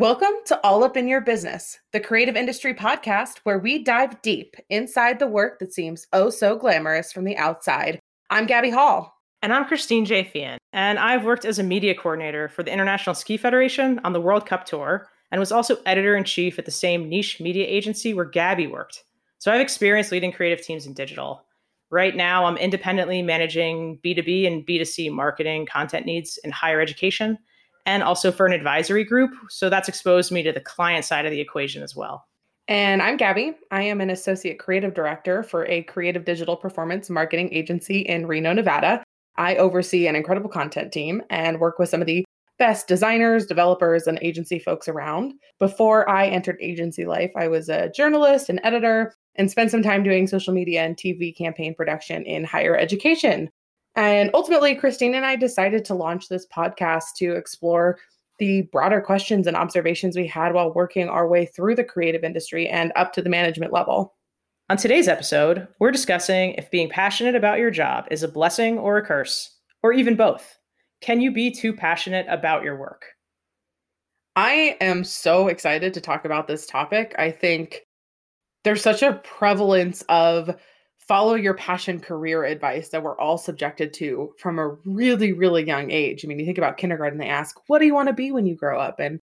Welcome to All Up in Your Business, the creative industry podcast where we dive deep inside the work that seems oh so glamorous from the outside. I'm Gabby Hall. And I'm Christine J. And I've worked as a media coordinator for the International Ski Federation on the World Cup Tour, and was also editor in chief at the same niche media agency where Gabby worked. So I've experience leading creative teams in digital. Right now, I'm independently managing B2B and B2C marketing content needs in higher education and also for an advisory group. So that's exposed me to the client side of the equation as well. And I'm Gabby. I am an associate creative director for a creative digital performance marketing agency in Reno, Nevada. I oversee an incredible content team and work with some of the best designers, developers, and agency folks around. Before I entered agency life, I was a journalist and editor and spent some time doing social media and TV campaign production in higher education. And ultimately, Christine and I decided to launch this podcast to explore the broader questions and observations we had while working our way through the creative industry and up to the management level. On today's episode, we're discussing if being passionate about your job is a blessing or a curse, or even both. Can you be too passionate about your work? I am so excited to talk about this topic. I think there's such a prevalence of follow your passion career advice that we're all subjected to from a really, really young age. I mean, you think about kindergarten, they ask, What do you want to be when you grow up? And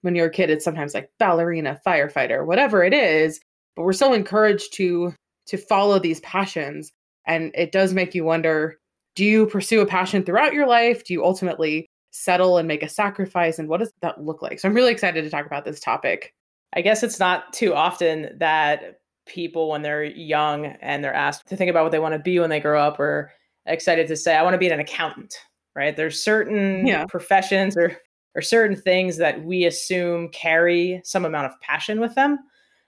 when you're a kid, it's sometimes like ballerina, firefighter, whatever it is. But we're so encouraged to to follow these passions. And it does make you wonder do you pursue a passion throughout your life? Do you ultimately settle and make a sacrifice? And what does that look like? So I'm really excited to talk about this topic. I guess it's not too often that people when they're young and they're asked to think about what they want to be when they grow up or excited to say i want to be an accountant right? There's certain yeah. professions or or certain things that we assume carry some amount of passion with them.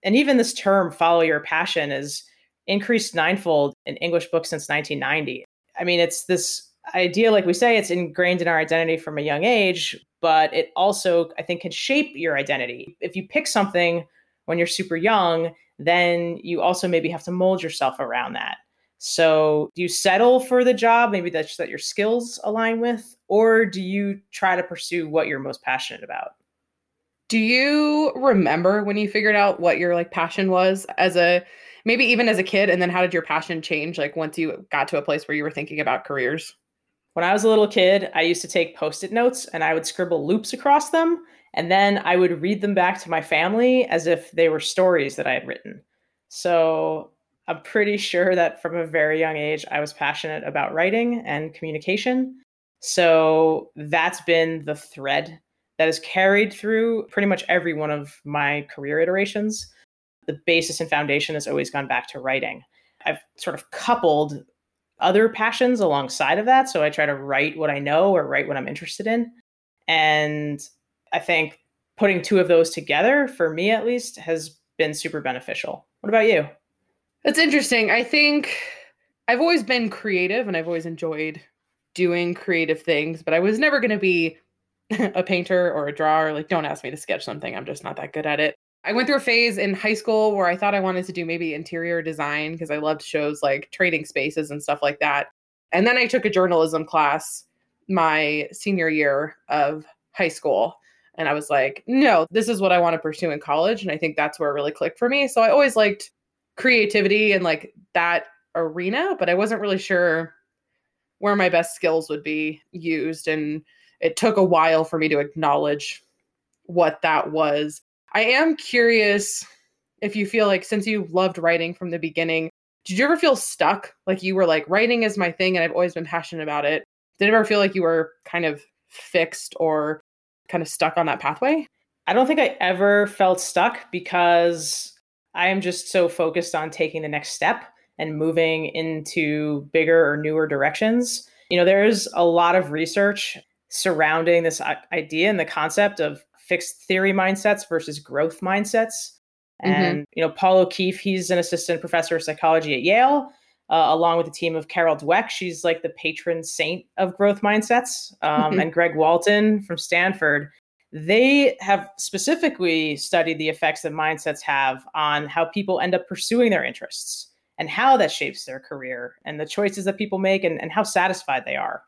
And even this term follow your passion is increased ninefold in english books since 1990 i mean it's this idea like we say it's ingrained in our identity from a young age but it also i think can shape your identity. If you pick something when you're super young then you also maybe have to mold yourself around that. So, do you settle for the job, maybe that's that your skills align with, or do you try to pursue what you're most passionate about? Do you remember when you figured out what your like passion was as a maybe even as a kid and then how did your passion change like once you got to a place where you were thinking about careers? When I was a little kid, I used to take post-it notes and I would scribble loops across them and then I would read them back to my family as if they were stories that I had written. So I'm pretty sure that from a very young age, I was passionate about writing and communication. So that's been the thread that has carried through pretty much every one of my career iterations. The basis and foundation has always gone back to writing. I've sort of coupled other passions alongside of that. So I try to write what I know or write what I'm interested in. And I think putting two of those together, for me at least, has been super beneficial. What about you? It's interesting. I think I've always been creative and I've always enjoyed doing creative things, but I was never going to be a painter or a drawer. Like, don't ask me to sketch something. I'm just not that good at it. I went through a phase in high school where I thought I wanted to do maybe interior design because I loved shows like Trading Spaces and stuff like that. And then I took a journalism class my senior year of high school. And I was like, no, this is what I want to pursue in college. And I think that's where it really clicked for me. So I always liked creativity and like that arena, but I wasn't really sure where my best skills would be used. And it took a while for me to acknowledge what that was. I am curious if you feel like since you loved writing from the beginning, did you ever feel stuck? Like you were like, writing is my thing and I've always been passionate about it. Did it ever feel like you were kind of fixed or kind of stuck on that pathway? I don't think I ever felt stuck because I am just so focused on taking the next step and moving into bigger or newer directions. You know, there's a lot of research surrounding this idea and the concept of fixed theory mindsets versus growth mindsets. Mm-hmm. And, you know, Paul O'Keefe, he's an assistant professor of psychology at Yale uh, along with a team of Carol Dweck. She's like the patron saint of growth mindsets. Um, mm-hmm. And Greg Walton from Stanford. They have specifically studied the effects that mindsets have on how people end up pursuing their interests and how that shapes their career and the choices that people make and, and how satisfied they are.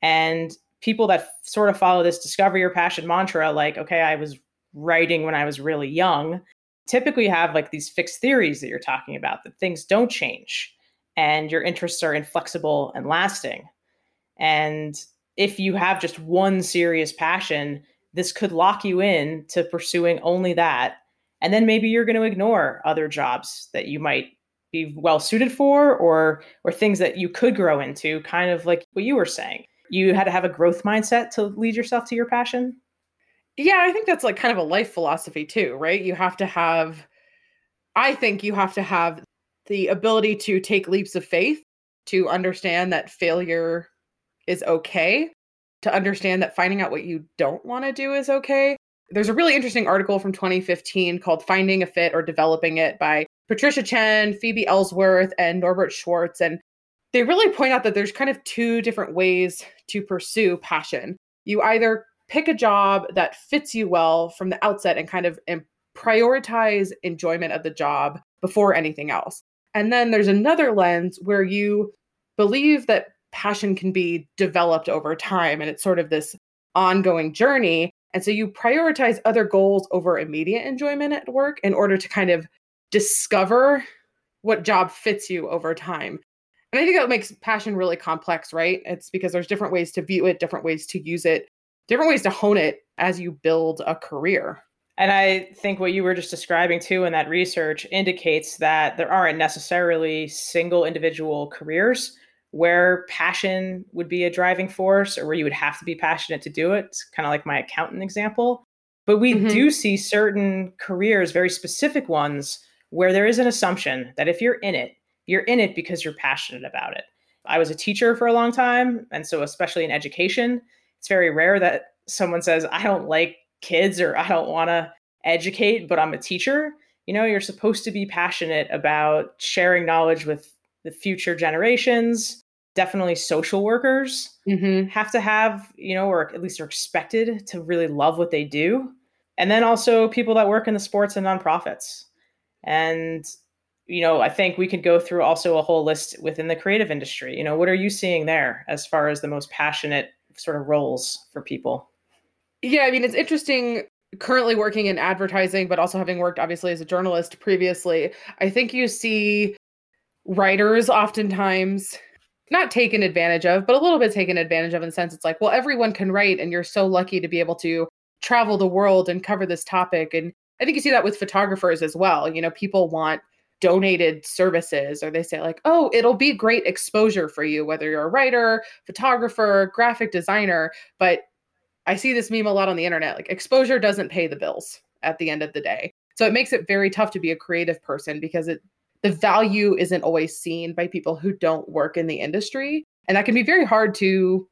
And people that sort of follow this discover your passion mantra, like, okay, I was writing when I was really young, typically have like these fixed theories that you're talking about that things don't change and your interests are inflexible and lasting. And if you have just one serious passion, this could lock you in to pursuing only that. And then maybe you're going to ignore other jobs that you might be well suited for or or things that you could grow into, kind of like what you were saying. You had to have a growth mindset to lead yourself to your passion. Yeah, I think that's like kind of a life philosophy too, right? You have to have I think you have to have the ability to take leaps of faith, to understand that failure is okay, to understand that finding out what you don't want to do is okay. There's a really interesting article from 2015 called Finding a Fit or Developing It by Patricia Chen, Phoebe Ellsworth, and Norbert Schwarz. And they really point out that there's kind of two different ways to pursue passion. You either pick a job that fits you well from the outset and kind of prioritize enjoyment of the job before anything else. And then there's another lens where you believe that passion can be developed over time and it's sort of this ongoing journey. And so you prioritize other goals over immediate enjoyment at work in order to kind of discover what job fits you over time. And I think that makes passion really complex, right? It's because there's different ways to view it, different ways to use it, different ways to hone it as you build a career. And I think what you were just describing too in that research indicates that there aren't necessarily single individual careers where passion would be a driving force or where you would have to be passionate to do it. It's kind of like my accountant example. But we mm-hmm. do see certain careers, very specific ones, where there is an assumption that if you're in it, you're in it because you're passionate about it. I was a teacher for a long time. And so, especially in education, it's very rare that someone says, I don't like kids or I don't want to educate, but I'm a teacher. You know, you're supposed to be passionate about sharing knowledge with the future generations. Definitely social workers mm-hmm. have to have, you know, or at least are expected to really love what they do. And then also people that work in the sports and nonprofits. And, you know, I think we could go through also a whole list within the creative industry. You know, what are you seeing there as far as the most passionate sort of roles for people? Yeah, I mean, it's interesting currently working in advertising, but also having worked obviously as a journalist previously. I think you see writers oftentimes not taken advantage of, but a little bit taken advantage of in the sense it's like, well, everyone can write, and you're so lucky to be able to travel the world and cover this topic. And I think you see that with photographers as well. You know, people want donated services or they say like oh it'll be great exposure for you whether you're a writer photographer graphic designer but I see this meme a lot on the internet. Like exposure doesn't pay the bills at the end of the day. So it makes it very tough to be a creative person because it the value isn't always seen by people who don't work in the industry. And that can be very hard to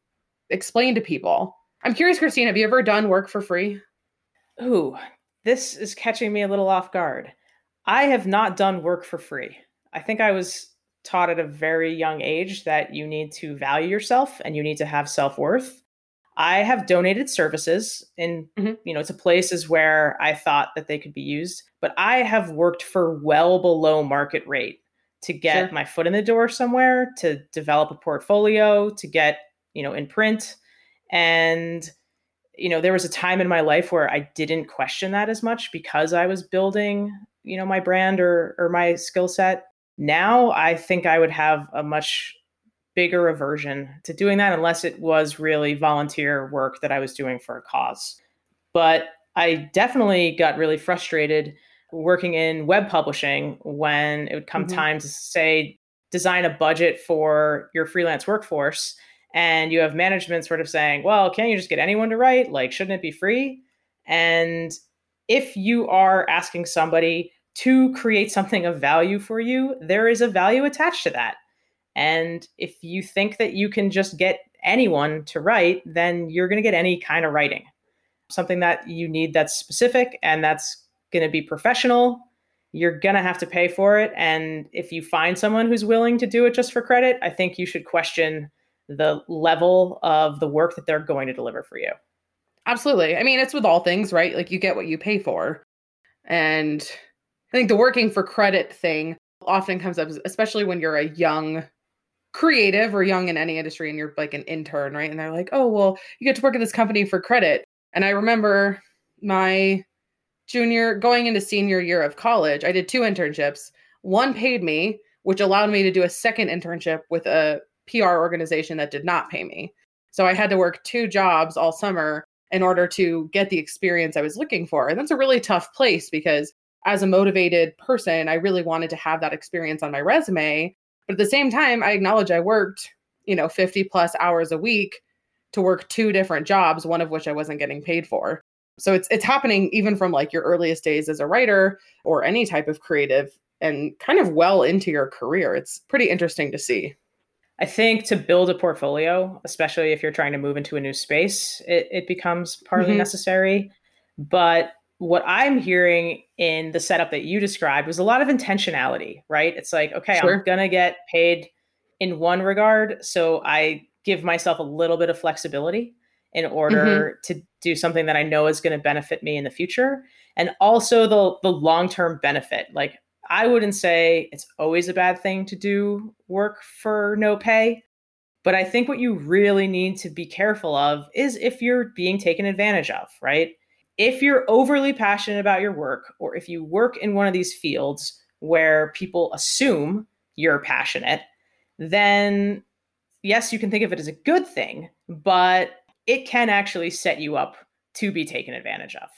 explain to people. I'm curious, Christine, have you ever done work for free? Ooh, this is catching me a little off guard. I have not done work for free. I think I was taught at a very young age that you need to value yourself and you need to have self worth. I have donated services in, mm-hmm. you know, to places where I thought that they could be used, but I have worked for well below market rate to get sure. my foot in the door somewhere, to develop a portfolio, to get, you know, in print. And, you know, there was a time in my life where I didn't question that as much because I was building, you know, my brand or or my skill set. Now I think I would have a much bigger aversion to doing that unless it was really volunteer work that I was doing for a cause. But I definitely got really frustrated working in web publishing when it would come mm-hmm. time to say design a budget for your freelance workforce and you have management sort of saying, "Well, can't you just get anyone to write? Like shouldn't it be free?" And if you are asking somebody to create something of value for you, there is a value attached to that. And if you think that you can just get anyone to write, then you're going to get any kind of writing. Something that you need that's specific and that's going to be professional, you're going to have to pay for it. And if you find someone who's willing to do it just for credit, I think you should question the level of the work that they're going to deliver for you. Absolutely. I mean, it's with all things, right? Like you get what you pay for. And I think the working for credit thing often comes up, especially when you're a young creative or young in any industry and you're like an intern, right? And they're like, oh, well, you get to work at this company for credit. And I remember my junior going into senior year of college, I did two internships. One paid me, which allowed me to do a second internship with a PR organization that did not pay me. So I had to work two jobs all summer in order to get the experience I was looking for. And that's a really tough place because as a motivated person, I really wanted to have that experience on my resume. But at the same time, I acknowledge I worked, you know, 50 plus hours a week to work two different jobs, one of which I wasn't getting paid for. So it's it's happening even from like your earliest days as a writer or any type of creative and kind of well into your career. It's pretty interesting to see. I think to build a portfolio, especially if you're trying to move into a new space, it, it becomes partly mm-hmm. necessary. But what I'm hearing in the setup that you described was a lot of intentionality, right? It's like, okay, sure. I'm going to get paid in one regard. So I give myself a little bit of flexibility in order mm-hmm. to do something that I know is going to benefit me in the future. And also the, the long term benefit. Like, I wouldn't say it's always a bad thing to do work for no pay. But I think what you really need to be careful of is if you're being taken advantage of, right? If you're overly passionate about your work, or if you work in one of these fields where people assume you're passionate, then yes, you can think of it as a good thing, but it can actually set you up to be taken advantage of.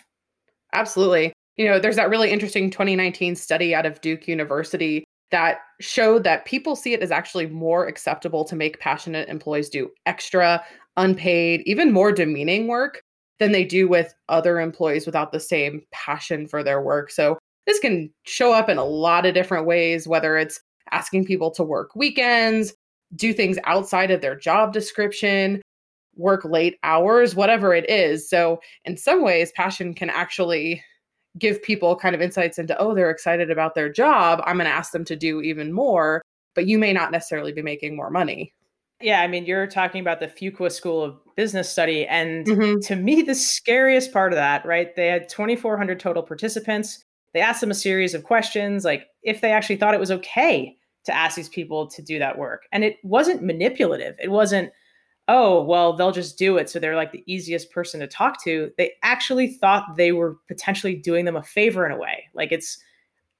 Absolutely you know, there's that really interesting 2019 study out of Duke University that showed that people see it as actually more acceptable to make passionate employees do extra, unpaid, even more demeaning work than they do with other employees without the same passion for their work. So this can show up in a lot of different ways, whether it's asking people to work weekends, do things outside of their job description, work late hours, whatever it is. So, in some ways, passion can actually give people kind of insights into, oh, they're excited about their job. I'm going to ask them to do even more, but you may not necessarily be making more money. Yeah, I mean, you're talking about the Fuqua School of Business Study. And mm-hmm. to me, the scariest part of that, right? They had 2,400 total participants. They asked them a series of questions, like if they actually thought it was okay to ask these people to do that work. And it wasn't manipulative. It wasn't, oh, well, they'll just do it. So they're like the easiest person to talk to. They actually thought they were potentially doing them a favor in a way. Like it's,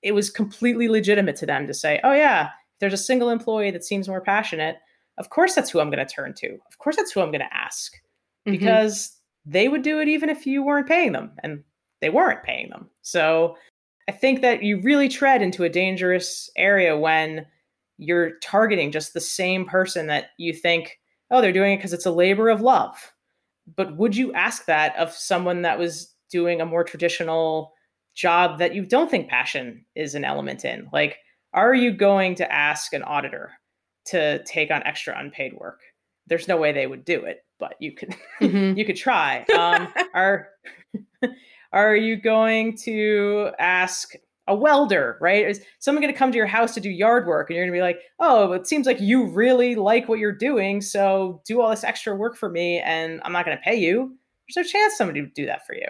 it was completely legitimate to them to say, oh, yeah, there's a single employee that seems more passionate, of course that's who I'm going to turn to. Of course that's who I'm going to ask mm-hmm. because they would do it even if you weren't paying them and they weren't paying them. So I think that you really tread into a dangerous area when you're targeting just the same person that you think oh, they're doing it because it's a labor of love. But would you ask that of someone that was doing a more traditional job that you don't think passion is an element in? Like, are you going to ask an auditor to take on extra unpaid work? There's no way they would do it, but you could mm-hmm. you could try. Um, are are you going to ask a welder, right? Is someone going to come to your house to do yard work and you're going to be like, oh, it seems like you really like what you're doing. So do all this extra work for me and I'm not going to pay you. There's no chance somebody would do that for you.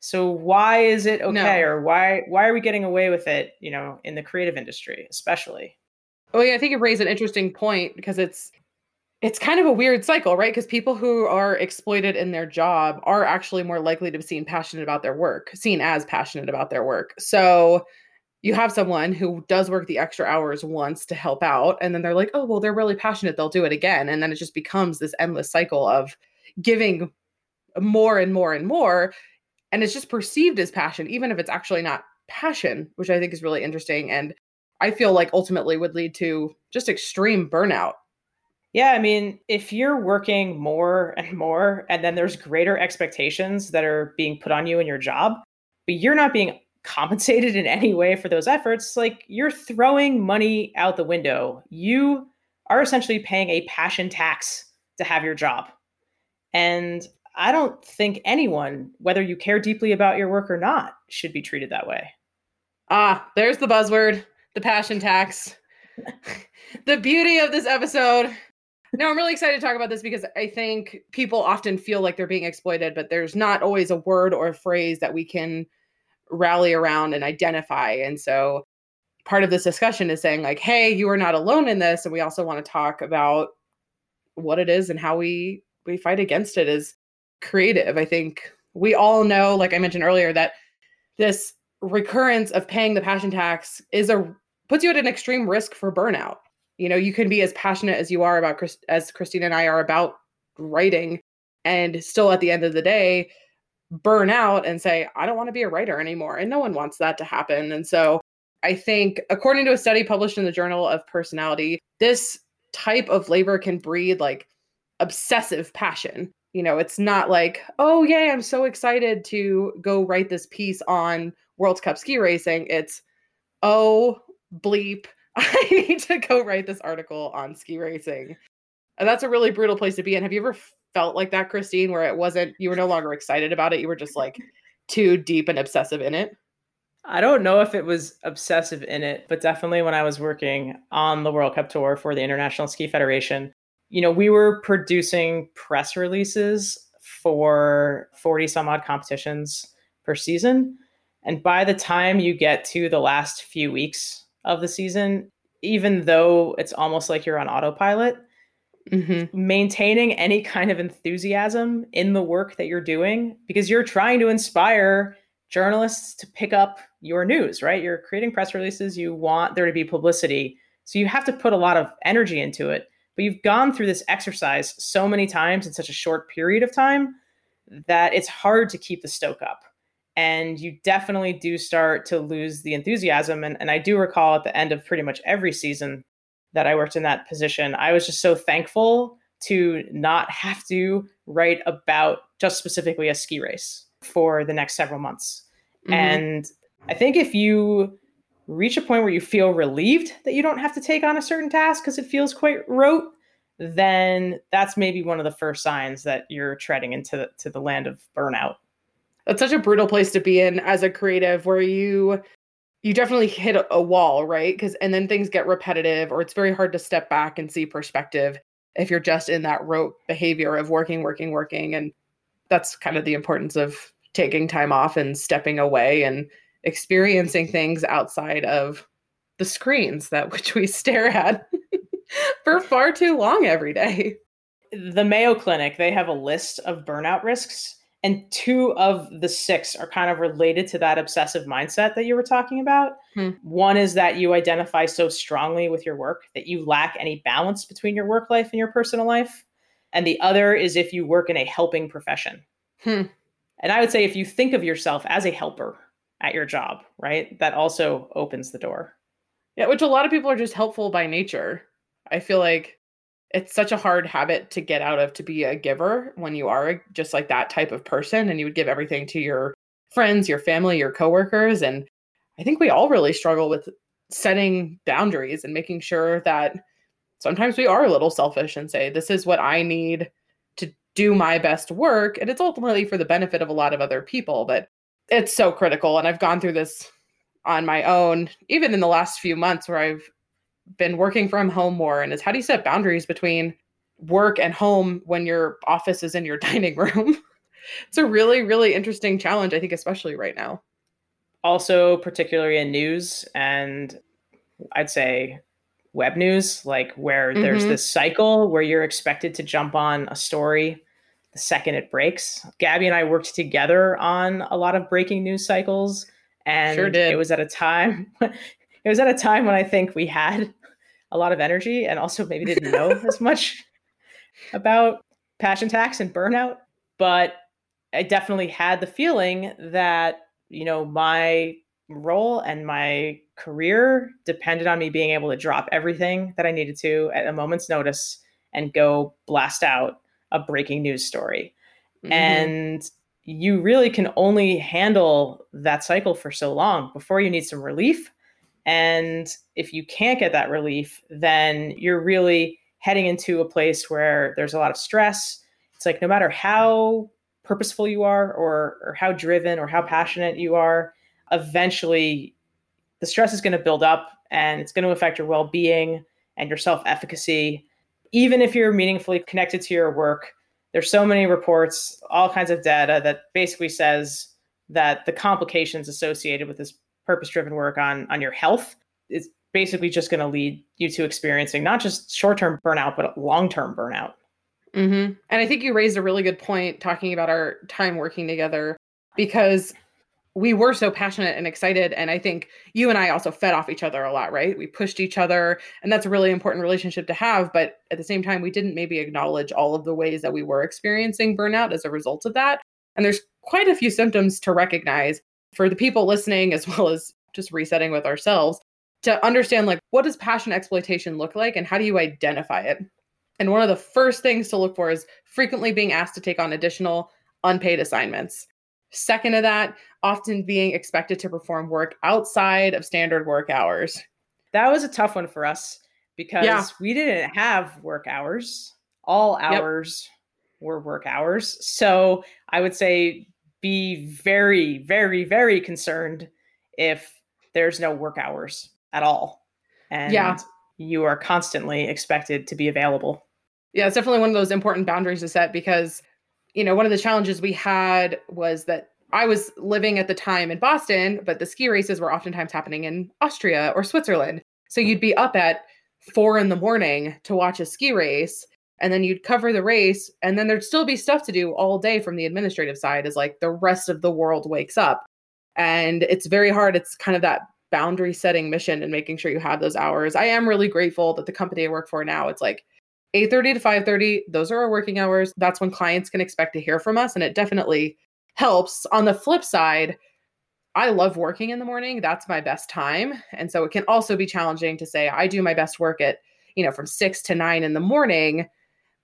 So why is it okay no. or why why are we getting away with it, you know, in the creative industry especially? Oh yeah, I think it raised an interesting point because it's it's kind of a weird cycle, right? Because people who are exploited in their job are actually more likely to be seen passionate about their work, seen as passionate about their work. So you have someone who does work the extra hours once to help out, and then they're like, oh, well, they're really passionate. They'll do it again. And then it just becomes this endless cycle of giving more and more and more. And it's just perceived as passion, even if it's actually not passion, which I think is really interesting. And I feel like ultimately would lead to just extreme burnout yeah, I mean, if you're working more and more, and then there's greater expectations that are being put on you in your job, but you're not being compensated in any way for those efforts, like you're throwing money out the window. You are essentially paying a passion tax to have your job. And I don't think anyone, whether you care deeply about your work or not, should be treated that way. Ah, there's the buzzword the passion tax. the beauty of this episode no, I'm really excited to talk about this because I think people often feel like they're being exploited, but there's not always a word or a phrase that we can rally around and identify. And so part of this discussion is saying, like, hey, you are not alone in this. And we also want to talk about what it is and how we we fight against it as creative. I think we all know, like I mentioned earlier, that this recurrence of paying the passion tax is a puts you at an extreme risk for burnout. You know, you can be as passionate as you are about as Christine and I are about writing and still at the end of the day burn out and say I don't want to be a writer anymore and no one wants that to happen. And so I think according to a study published in the Journal of Personality, this type of labor can breed like obsessive passion. You know, it's not like, oh, yay, I'm so excited to go write this piece on World Cup ski racing. It's, oh, bleep, I need to go write this article on ski racing. And that's a really brutal place to be in. Have you ever felt like that, Christine, where it wasn't, you were no longer excited about it? You were just like too deep and obsessive in it? I don't know if it was obsessive in it, but definitely when I was working on the World Cup tour for the International Ski Federation, you know, we were producing press releases for 40 some odd competitions per season. And by the time you get to the last few weeks of the season, even though it's almost like you're on autopilot, mm-hmm. maintaining any kind of enthusiasm in the work that you're doing, because you're trying to inspire journalists to pick up your news, right? You're creating press releases, you want there to be publicity. So you have to put a lot of energy into it. But you've gone through this exercise so many times in such a short period of time that it's hard to keep the stoke up. And you definitely do start to lose the enthusiasm. And, and I do recall at the end of pretty much every season that I worked in that position, I was just so thankful to not have to write about just specifically a ski race for the next several months. Mm-hmm. And I think if you reach a point where you feel relieved that you don't have to take on a certain task because it feels quite rote, then that's maybe one of the first signs that you're treading into the, to the land of burnout. That's such a brutal place to be in as a creative where you you definitely hit a, wall, right? Cuz and then things get repetitive or it's very hard to step back and see perspective if you're just in that rote behavior of working working working and that's kind of the importance of taking time off and stepping away and experiencing things outside of the screens that which we stare at for far too long every day. The Mayo Clinic, they have a list of burnout risks and two of the six are kind of related to that obsessive mindset that you were talking about. Hmm. One is that you identify so strongly with your work that you lack any balance between your work life and your personal life. And the other is if you work in a helping profession. Hmm. And I would say if you think of yourself as a helper at your job, right? That also opens the door. Yeah, which a lot of people are just helpful by nature. I feel like it's such a hard habit to get out of to be a giver when you are just like that type of person and you would give everything to your friends, your family, your coworkers and I think we all really struggle with setting boundaries and making sure that sometimes we are a little selfish and say this is what I need to do my best work and it's ultimately for the benefit of a lot of other people but it's so critical and i've gone through this on my own even in the last few months where i've been working from home more and is how do you set boundaries between work and home when your office is in your dining room it's a really really interesting challenge i think especially right now also particularly in news and i'd say web news like where mm-hmm. there's this cycle where you're expected to jump on a story the second it breaks. Gabby and I worked together on a lot of breaking news cycles, and sure it was at a time. it was at a time when I think we had a lot of energy and also maybe didn't know as much about passion tax and burnout. But I definitely had the feeling that you know my role and my career depended on me being able to drop everything that I needed to at a moment's notice and go blast out a breaking news story. Mm-hmm. And you really can only handle that cycle for so long before you need some relief. And if you can't get that relief, then you're really heading into a place where there's a lot of stress. It's like no matter how purposeful you are or or how driven or how passionate you are, eventually the stress is going to build up and it's going to affect your well-being and your self-efficacy even if you're meaningfully connected to your work, there's so many reports, all kinds of data that basically says that the complications associated with this purpose-driven work on on your health is basically just going to lead you to experiencing not just short-term burnout but long-term burnout. Mm-hmm. And I think you raised a really good point talking about our time working together because we were so passionate and excited. And I think you and I also fed off each other a lot, right? We pushed each other, and that's a really important relationship to have. But at the same time, we didn't maybe acknowledge all of the ways that we were experiencing burnout as a result of that. And there's quite a few symptoms to recognize for the people listening, as well as just resetting with ourselves to understand like what does passion exploitation look like and how do you identify it? And one of the first things to look for is frequently being asked to take on additional unpaid assignments. Second to that often being expected to perform work outside of standard work hours. That was a tough one for us because yeah. we didn't have work hours. All hours yep. were work hours. So i would say be very very very concerned if there's no work hours at all. And yeah. you are constantly expected to be available. Yeah, it's definitely one of those important boundaries to set because, you know, one of the challenges we had was that I was living at the time in Boston, but the ski races were oftentimes happening in Austria or Switzerland. So you'd be up at four in the morning to watch a ski race and then you'd cover the race and then there'd still be stuff to do all day from the administrative side as like the rest of the world wakes up. And it's very hard it's kind of that boundary setting mission and making sure you have those hours. I am really grateful that the company i work for now it's like 8.30 to 5.30 those are our working hours. That's when clients can expect to hear from us and it definitely helps. On the flip side i love working in the morning that's my best time and so it can also be challenging to say i do my best work at you know from 6 to 9 in the morning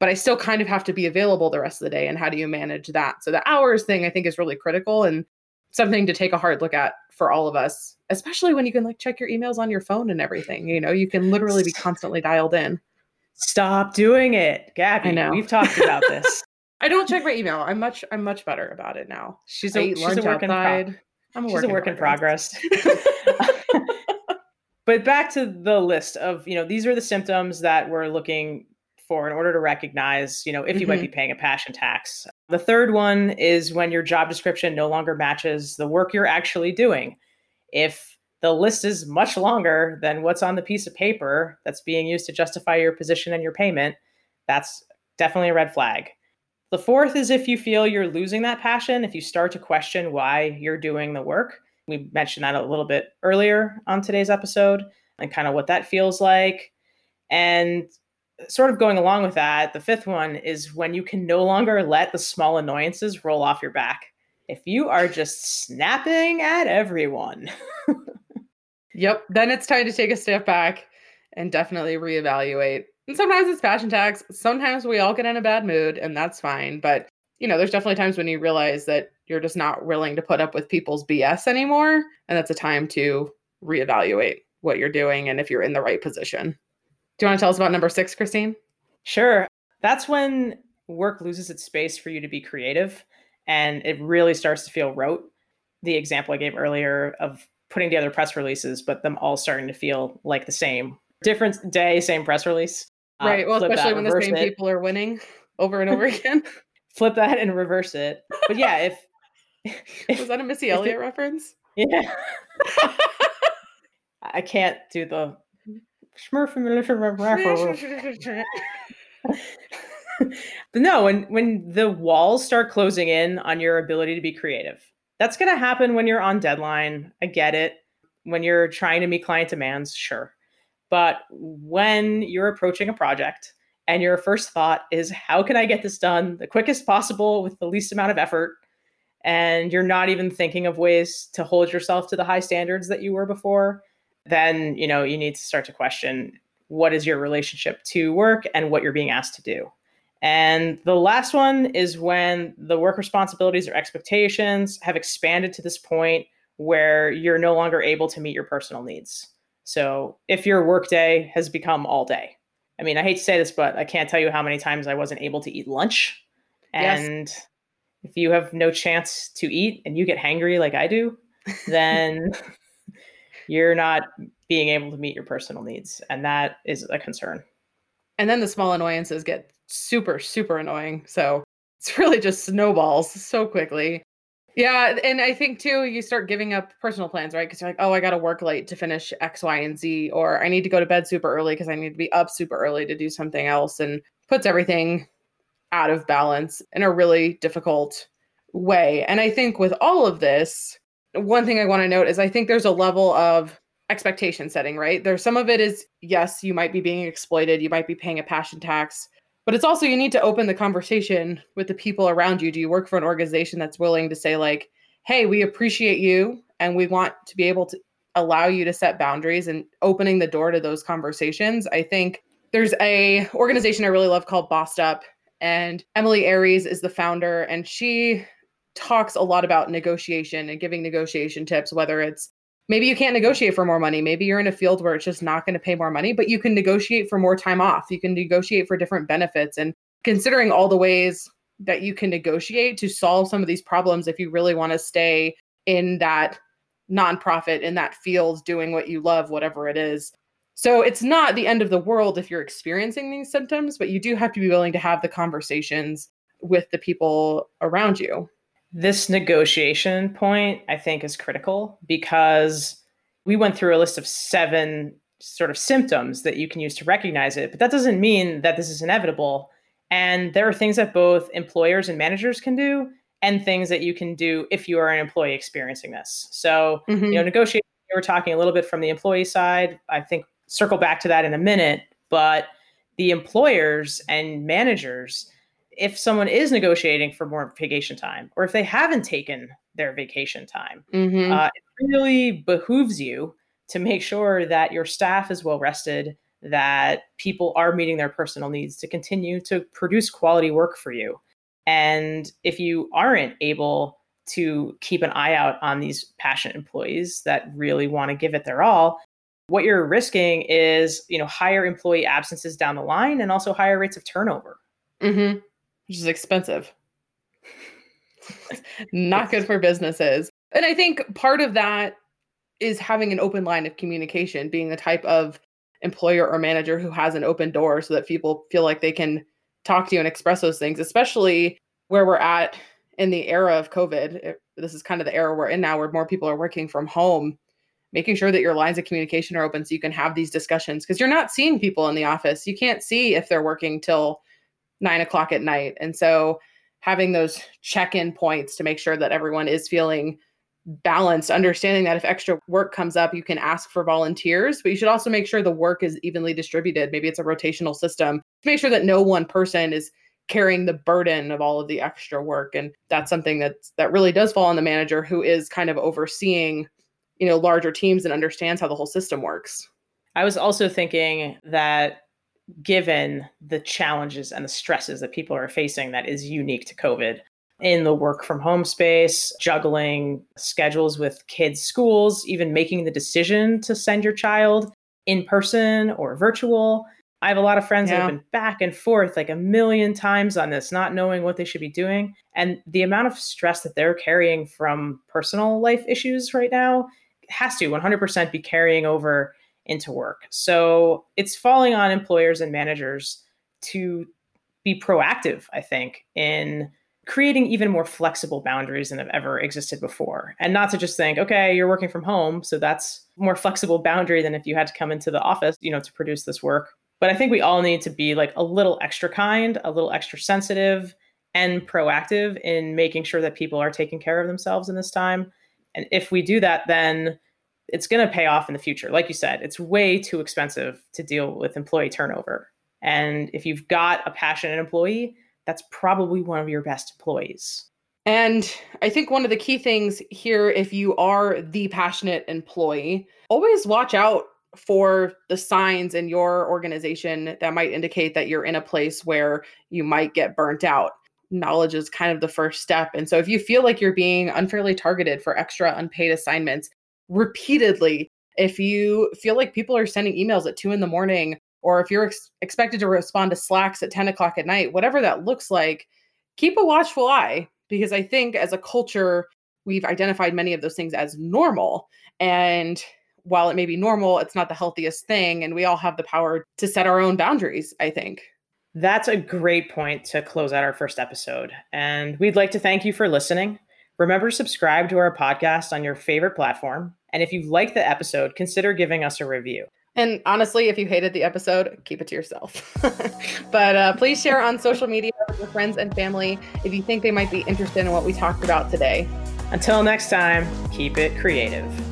but i still kind of have to be available the rest of the day and how do you manage that so the hours thing i think is really critical and something to take a hard look at for all of us, especially when you can like check your emails on your phone and everything. You know, you can literally be constantly dialed in. Stop doing it, Gabby. I know. We've talked about this. I don't check my email. I'm much I'm much better about it now. She's a, she's a work outside. in pro- I'm a she's work, a work in progress. progress. but back to the list of, you know, these are the symptoms that we're looking for in order to recognize, you know, if you mm-hmm. might be paying a passion tax. The third one is when your job description no longer matches the work you're actually doing. If the list is much longer than what's on the piece of paper that's being used to justify your position and your payment, that's definitely a red flag. The fourth is if you feel you're losing that passion, if you start to question why you're doing the work. We mentioned that a little bit earlier on today's episode and kind of what that feels like. And sort of going along with that, the fifth one is when you can no longer let the small annoyances roll off your back. If you are just snapping at everyone. yep. Then it's time to take a step back and definitely reevaluate. And sometimes it's passion tax. Sometimes we all get in a bad mood, and that's fine. But, you know, there's definitely times when you realize that you're just not willing to put up with people's BS anymore. And that's a time to reevaluate what you're doing and if you're in the right position. Do you want to tell us about number six, Christine? Sure. That's when work loses its space for you to be creative and it really starts to feel rote. The example I gave earlier of putting together press releases, but them all starting to feel like the same. Different day, same press release. Uh, right. Uh, well, especially that, when the same it. people are winning over and over again. flip that and reverse it. But yeah, if, if was that a Missy Elliott reference? Yeah. I can't do the but no, when when the walls start closing in on your ability to be creative, that's going to happen when you're on deadline. I get it. When you're trying to meet client demands, sure. But when you're approaching a project and your first thought is, how can I get this done the quickest possible with the least amount of effort? And you're not even thinking of ways to hold yourself to the high standards that you were before, then you know you need to start to question what is your relationship to work and what you're being asked to do. And the last one is when the work responsibilities or expectations have expanded to this point where you're no longer able to meet your personal needs. So if your workday has become all day, I mean, I hate to say this, but I can't tell you how many times I wasn't able to eat lunch. And yes. if you have no chance to eat and you get hangry like I do, then you're not being able to meet your personal needs. And that is a concern. And then the small annoyances get super, super annoying. So it's really just snowballs so quickly. Yeah. And I think too, you start giving up personal plans, right? Because you're like, oh, I got to work late to finish X, Y, and Z, or I need to go to bed super early because I need to be up super early to do something else and puts everything out of balance in a really difficult way. And I think with all of this, one thing I want to note is I think there's a level of expectation setting, right? There's some of it is yes, you might be being exploited, you might be paying a passion tax, but it's also you need to open the conversation with the people around you. Do you work for an organization that's willing to say like, "Hey, we appreciate you and we want to be able to allow you to set boundaries and opening the door to those conversations." I think there's a organization I really love called Bossed Up and Emilie Aries is the founder and she talks a lot about negotiation and giving negotiation tips whether it's maybe you can't negotiate for more money maybe you're in a field where it's just not going to pay more money but you can negotiate for more time off. You can negotiate for different benefits and considering all the ways that you can negotiate to solve some of these problems if you really want to stay in that nonprofit in that field doing what you love whatever it is. So it's not the end of the world if you're experiencing these symptoms but you do have to be willing to have the conversations with the people around you this negotiation point, I think, is critical because we went through a list of seven sort of symptoms that you can use to recognize it, but that doesn't mean that this is inevitable. And there are things that both employers and managers can do, and things that you can do if you are an employee experiencing this. So, mm-hmm. you know, negotiation, we're talking a little bit from the employee side. I think circle back to that in a minute, but the employers and managers if someone is negotiating for more vacation time or if they haven't taken their vacation time, mm-hmm. uh, it really behooves you to make sure that your staff is well rested, that people are meeting their personal needs to continue to produce quality work for you. And if you aren't able to keep an eye out on these passionate employees that really want to give it their all, what you're risking is, you know, higher employee absences down the line and also higher rates of turnover. Mm-hmm which is expensive. Not good for businesses. And I think part of that is having an open line of communication, being the type of employer or manager who has an open door so that people feel like they can talk to you and express those things, especially where we're at in the era of COVID. It, this is kind of the era we're in now where more people are working from home. Making sure that your lines of communication are open so you can have these discussions because you're not seeing people in the office. You can't see if they're working till nine o'clock at night. And so having those check in points to make sure that everyone is feeling balanced, understanding that if extra work comes up, you can ask for volunteers, but you should also make sure the work is evenly distributed. Maybe it's a rotational system to make sure that no one person is carrying the burden of all of the extra work and that's something that that really does fall on the manager who is kind of overseeing you know larger teams and understands how the whole system works i was also thinking that given the challenges and the stresses that people are facing that is unique to COVID in the work from home space, juggling schedules with kids' schools, even making the decision to send your child in person or virtual. I have a lot of friends yeah. that have been back and forth like a million times on this, not knowing what they should be doing. And the amount of stress that they're carrying from personal life issues right now has to 100% be carrying over into work. So it's falling on employers and managers to be proactive, I think, in creating even more flexible boundaries than have ever existed before. And not to just think, okay, you're working from home, so that's more flexible boundary than if you had to come into the office, you know, to produce this work. But I think we all need to be like a little extra kind, a little extra sensitive and proactive in making sure that people are taking care of themselves in this time. And if we do that, then it's going to pay off in the future. Like you said, it's way too expensive to deal with employee turnover. And if you've got a passionate employee, that's probably one of your best employees. And I think one of the key things here, if you are the passionate employee, always watch out for the signs in your organization that might indicate that you're in a place where you might get burnt out. Knowledge is kind of the first step. And so if you feel like you're being unfairly targeted for extra unpaid assignments, repeatedly. If you feel like people are sending emails at two in the morning, or if you're ex- expected to respond to Slacks at 10 o'clock at night, whatever that looks like, keep a watchful eye because I think as a culture, we've identified many of those things as normal. And while it may be normal, it's not the healthiest thing. And we all have the power to set our own boundaries, I think. That's a great point to close out our first episode. And we'd like to thank you for listening. Remember to subscribe to our podcast on your favorite platform. And if you liked the episode, consider giving us a review. And honestly, if you hated the episode, keep it to yourself. but uh, please share on social media with your friends and family if you think they might be interested in what we talked about today. Until next time, keep it creative.